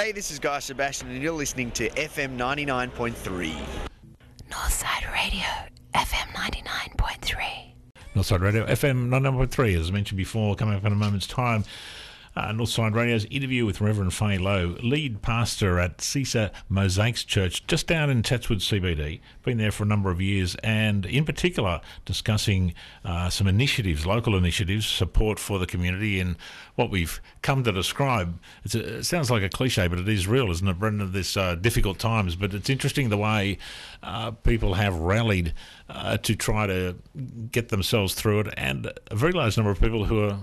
Hey, this is Guy Sebastian, and you're listening to FM 99.3. Northside Radio, FM 99.3. Northside Radio FM 99.3, as I mentioned before, coming up in a moment's time. Uh, Northside Radio's interview with Reverend Faye Lo, lead pastor at CECA Mosaix Church, just down in Chatswood CBD. Been there for a number of years, and in particular discussing uh, some initiatives, local initiatives, support for the community, and what we've come to describe. A, it sounds like a cliche, but it is real, isn't it, Brendon? This uh, difficult times, but it's interesting the way uh, people have rallied uh, to try to get themselves through it, and a very large number of people who are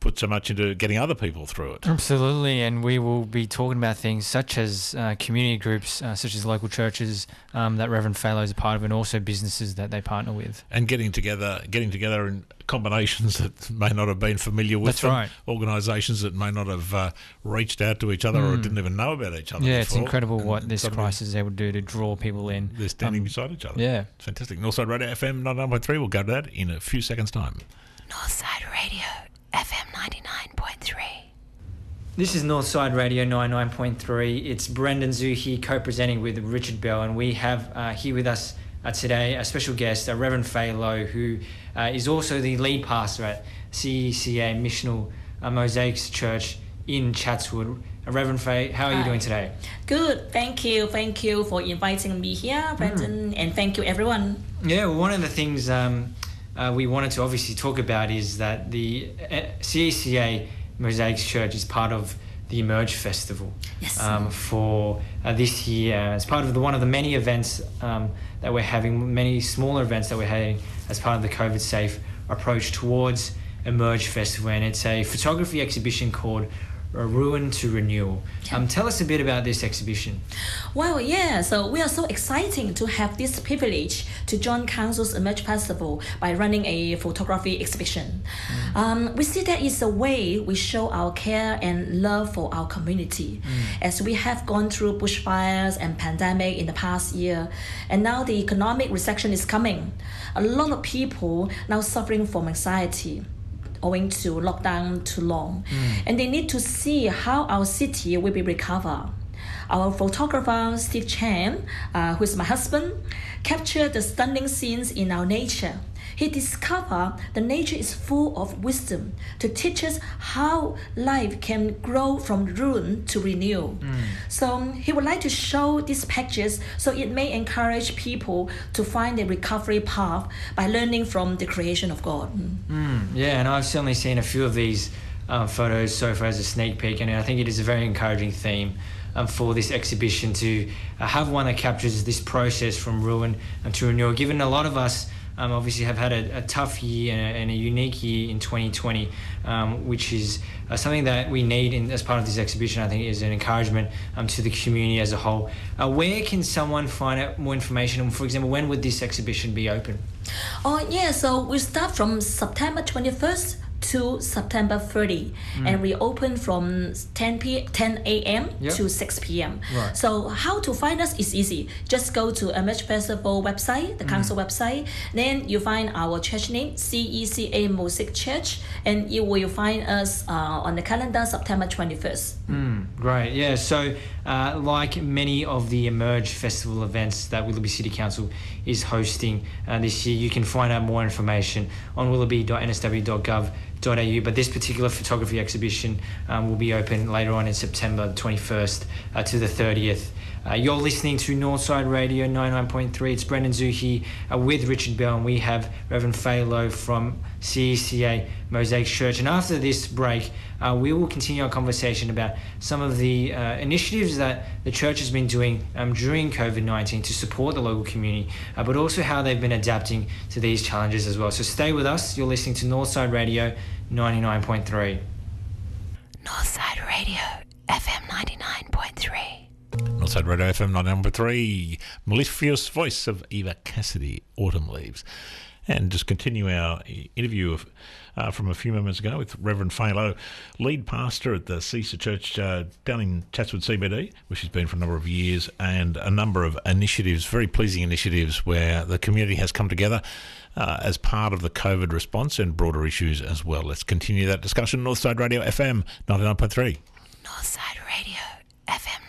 put so much into getting other people through it. Absolutely, and we will be talking about things such as uh, community groups, uh, such as local churches um, that Reverend Faye Lo is a part of, and also businesses that they partner with. And getting together, getting together in combinations that may not have been familiar with. That's them, right. Organisations that may not have uh, reached out to each other or didn't even know about each other. Hmm. Yeah, it's incredible And what this crisis is able to do to draw people in. They're standing Um, beside each other. yeah. It's fantastic. Northside Radio FM 99.3. We'll go to that in a few seconds' time. Northside Radio, FM 99.3. This is Northside Radio 99.3. It's Brendon Zhu here co-presenting with Richard Bell, and we have uh, here with us uh, today a special guest, uh, Reverend Faye Lo, who uh, is also the lead pastor at CECA Missional uh, Mosaix Church in Chatswood. Uh, Reverend Faye, how are you doing today? Good. Thank you. Thank you for inviting me here, Brendon, and thank you everyone. Yeah, well, one of the things um, uh, we wanted to obviously talk about is that the uh, CECA Mosaix Church is part of the Emerge Festival Yes. um, for uh, this year. As part of the one of the many events um, that we're having, many smaller events that we're having as part of the COVID safe approach towards Emerge Festival, and it's a photography exhibition called A ruin to Renewal. Um, tell us a bit about this exhibition. Well, yeah, so we are so exciting to have this privilege to join Council's Emerge Festival by running a photography exhibition. Um, we see that it's a way we show our care and love for our community as we have gone through bushfires and pandemic in the past year and now the economic recession is coming. A lot of people now suffering from anxiety owing to lockdown too long. And they need to see how our city will be recovered our photographer Steve Chan, uh, who is my husband, captured the stunning scenes in our nature. He discovered the nature is full of wisdom to teach us how life can grow from ruin to renew. So um, he would like to show these pictures so it may encourage people to find a recovery path by learning from the creation of God. Mm. Yeah, and I've certainly seen a few of these uh, photos so far as a sneak peek, and I think it is a very encouraging theme um, for this exhibition to uh, have one that captures this process from ruin um, to renewal. Given a lot of us um, obviously have had a, a tough year and a, and a unique year in 2020, um, which is uh, something that we need in, as part of this exhibition. I think is an encouragement um, to the community as a whole. Uh, where can someone find out more information? For example, when would this exhibition be open? Oh yeah, so we start from September 21st to September 30 and we open from 10 p 10 a.m. Yep. to 6 p.m. Right. So how to find us is easy. Just go to Emerge Festival website, the council website. Then you find our church name, CECA Mosaic Church, and you will find us uh, on the calendar September 21st. Mm, great, yeah. So, uh, like many of the Emerge Festival events that Willoughby City Council is hosting uh, this year, you can find out more information on willoughby.nsw.gov.au. But this particular photography exhibition um, will be open later on in September 21st uh, to the 30th. Uh, you're listening to Northside Radio 99.3. It's Brendon here uh, with Richard Bell, and we have Reverend Faye from CECA Mosaic Church. And after this break, uh, we will continue our conversation about some of the uh, initiatives that the church has been doing um, during COVID 19 to support the local community, uh, but also how they've been adapting to these challenges as well. So stay with us. You're listening to Northside Radio 99.3. Northside Radio, FM 99.3. Northside Radio FM 99.3, mellifluous voice of Eva Cassidy, Autumn Leaves. And just continue our interview of, uh, from a few moments ago with Reverend Faye Lo, lead pastor at the CECA Church uh, down in Chatswood CBD, which she's been for a number of years, and a number of initiatives, very pleasing initiatives, where the community has come together uh, as part of the COVID response and broader issues as well. Let's continue that discussion. Northside Radio FM 99.3. Northside Radio, FM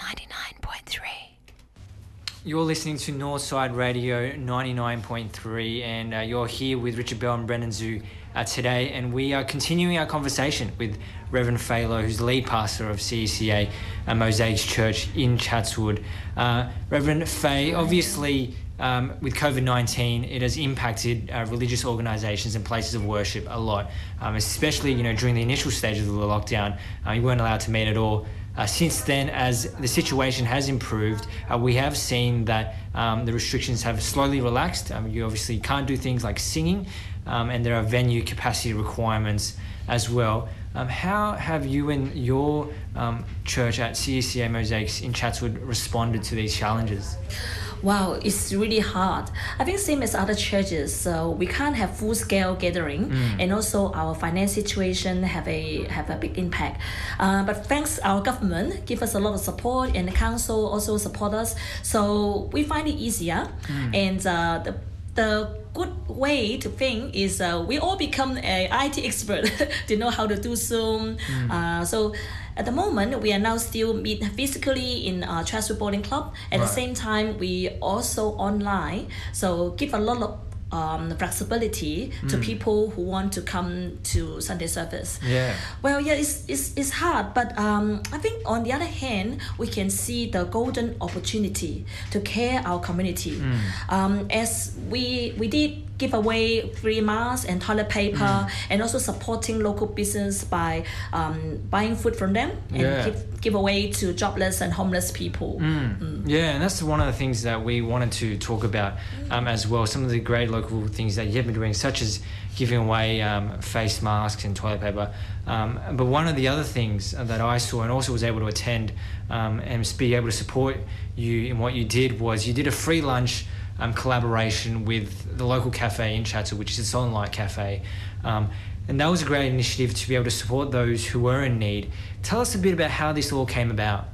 You're listening to Northside Radio 99.3, and uh, you're here with Richard Bell and Brendon Zhu uh, today, and we are continuing our conversation with Reverend Faye Lo, who's lead pastor of CECA uh, Mosaix Church in Chatswood. Uh, Reverend Faye, obviously, um, with COVID 19, it has impacted uh, religious organisations and places of worship a lot, um, especially you know during the initial stages of the lockdown. Uh, you weren't allowed to meet at all. Uh, since then, as the situation has improved, uh, we have seen that um, the restrictions have slowly relaxed. Um, you obviously can't do things like singing, um, and there are venue capacity requirements as well. Um, how have you and your um, church at CECA Mosaix in Chatswood responded to these challenges? Wow, it's really hard. I think same as other churches, so we can't have full scale gathering, and also our finance situation have a have a big impact. Uh, but thanks our government give us a lot of support, and the council also support us, so we find it easier. And uh, the the good way to think is uh, we all become a IT expert to know how to do Zoom. Uh, so at the moment, we are now still meet physically in uh, Chatswood Bowling Club. At Right. the same time, we also online. So give a lot of um, flexibility to people who want to come to Sunday service. Yeah. Well, yeah, it's, it's, it's hard, but um, I think on the other hand, we can see the golden opportunity to care our community. Um, as we we did give away free masks and toilet paper, and also supporting local business by um, buying food from them and Yeah. give, give away to jobless and homeless people. Yeah, and that's one of the things that we wanted to talk about um, as well. Some of the great local things that you've been doing, such as giving away um, face masks and toilet paper. Um, but one of the other things that I saw and also was able to attend um, and be able to support you in what you did was you did a free lunch um, collaboration with the local cafe in Chatswood, which is a Solon Light Cafe. Um, and that was a great initiative to be able to support those who were in need. Tell us a bit about how this all came about.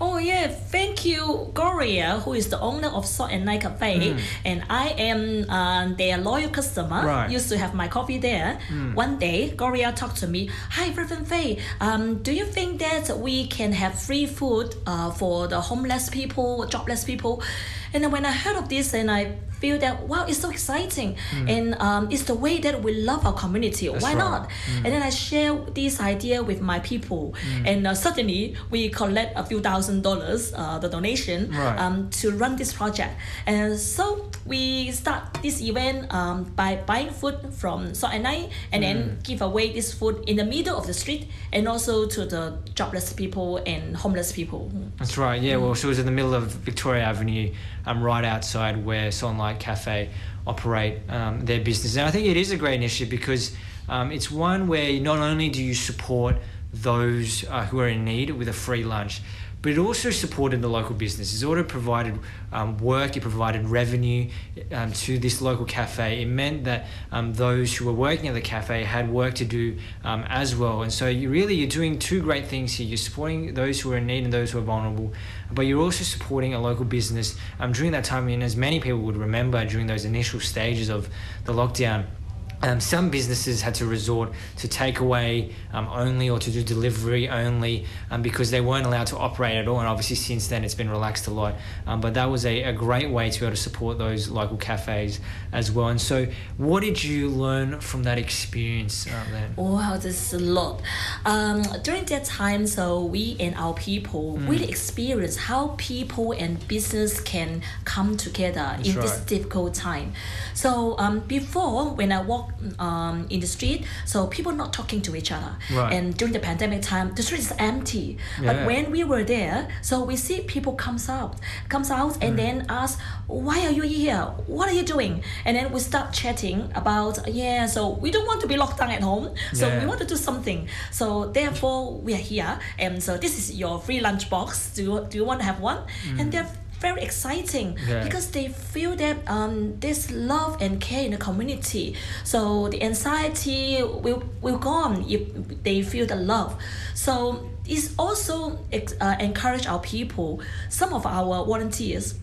Oh yeah, thank you, Gloria, who is the owner of Salt and Night Cafe, and I am uh, their loyal customer. Right. Used to have my coffee there. One day, Gloria talked to me. Hi, Reverend Faye. Um, do you think that we can have free food uh, for the homeless people, jobless people? And then when I heard of this, and I feel that wow, it's so exciting, and um, it's the way that we love our community. Why right. not? And then I share this idea with my people, and uh, suddenly we collect a few thousand dollars, uh, the donation, Right. um, to run this project. And so we start this event um, by buying food from Salt and Night, and then give away this food in the middle of the street, and also to the jobless people and homeless people. That's right. Yeah. Well, so it was in the middle of Victoria Avenue, um, right outside where Sunlight Cafe operate um, their business. And I think it is a great initiative because um, it's one where not only do you support those uh, who are in need with a free lunch, but it also supported the local business. It also provided um, work, it provided revenue um, to this local cafe. It meant that um, those who were working at the cafe had work to do um, as well. And so you really you're doing two great things here. You're supporting those who are in need and those who are vulnerable, but you're also supporting a local business um, during that time. And as many people would remember during those initial stages of the lockdown. Um, some businesses had to resort to takeaway um, only or to do delivery only um, because they weren't allowed to operate at all. And obviously, since then, it's been relaxed a lot. Um, but that was a, a great way to be able to support those local cafes as well. And so, what did you learn from that experience uh, then? Wow, this is a lot. Um, during that time, so we and our people Mm. really experienced how people and business can come together in this difficult time. So um, before, when I walk um, in the street, so people not talking to each other. Right. And during the pandemic time, the street is empty. Yeah. But when we were there, so we see people comes out, comes out, Mm. and then ask, "Why are you here? What are you doing?" And then we start chatting about, yeah, so we don't want to be locked down at home, so Yeah. we want to do something. So therefore, we are here, and so this is your free lunch box. Do you, do you want to have one? And they're very exciting. Yeah. because they feel that um, there's love and care in the community. So the anxiety will, will gone if they feel the love. So it's also uh, encourage our people. Some of our volunteers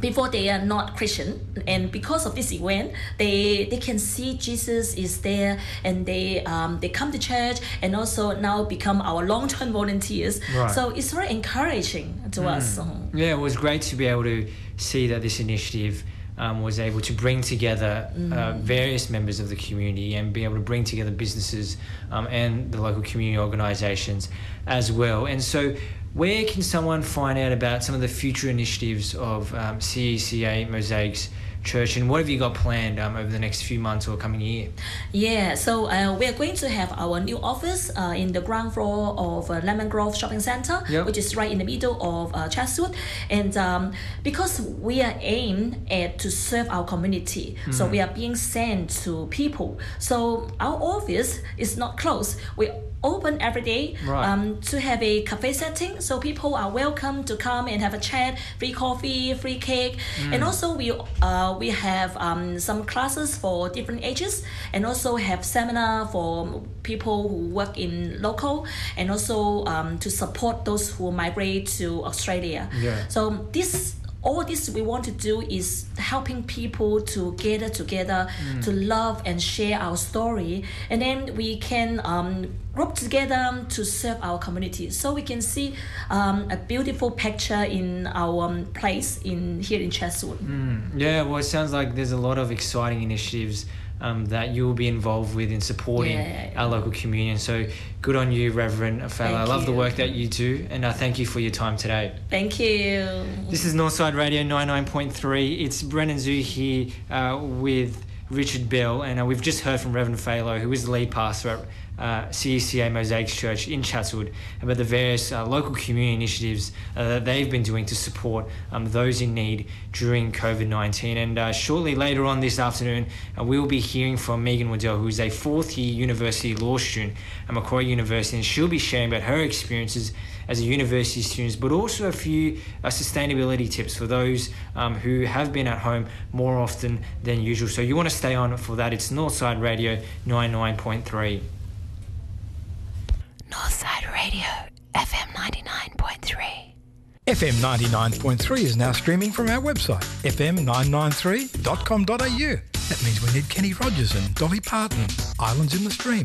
before they are not Christian, and because of this event, they they can see Jesus is there, and they um, they come to church, and also now become our long term volunteers. Right. So it's very encouraging to us. Um, Yeah, it was great to be able to see that this initiative um, was able to bring together uh, various members of the community and be able to bring together businesses um, and the local community organisations as well. And so, where can someone find out about some of the future initiatives of um, CECA Mosaix Church and what have you got planned um, over the next few months or coming year? Yeah, so uh, we are going to have our new office uh, in the ground floor of uh, Lemon Grove Shopping Center, Yep. which is right in the middle of uh, Chatswood. And um, because we are aimed at to serve our community, Mm. so we are being sent to people. So our office is not closed. We open every day Right. um, to have a cafe setting so people are welcome to come and have a chat free coffee free cake and also we uh, we have um, some classes for different ages and also have seminar for people who work in local and also um, to support those who migrate to australia Yeah. so this all this we want to do is helping people to gather together to love and share our story. And then we can um, group together to serve our community. So we can see um, a beautiful picture in our um, place in here in Chatswood. Yeah, well, it sounds like there's a lot of exciting initiatives um, that you'll be involved with in supporting Yeah. our local community. So good on you, Reverend Afela. I Thank love the work that you do, and I thank you for your time today. Thank you. This is Northside Radio 99.3. It's Brendon Zhu here uh, with Richard Bell, and uh, we've just heard from Reverend Faye Lo, who is the lead pastor at uh, CECA Mosaix Church in Chatswood, about the various uh, local community initiatives uh, that they've been doing to support um, those in need during COVID 19. And uh, shortly later on this afternoon, uh, we will be hearing from Megan Waddell, who is a fourth year university law student at Macquarie University, and she'll be sharing about her experiences as a university student, but also a few uh, sustainability tips for those um, who have been at home more often than usual. So you want to stay on for that. It's Northside Radio 99.3. Northside Radio, FM 99.3. FM 99.3 is now streaming from our website, fm993.com.au. That means we need Kenny Rogers and Dolly Parton, Islands in the Stream.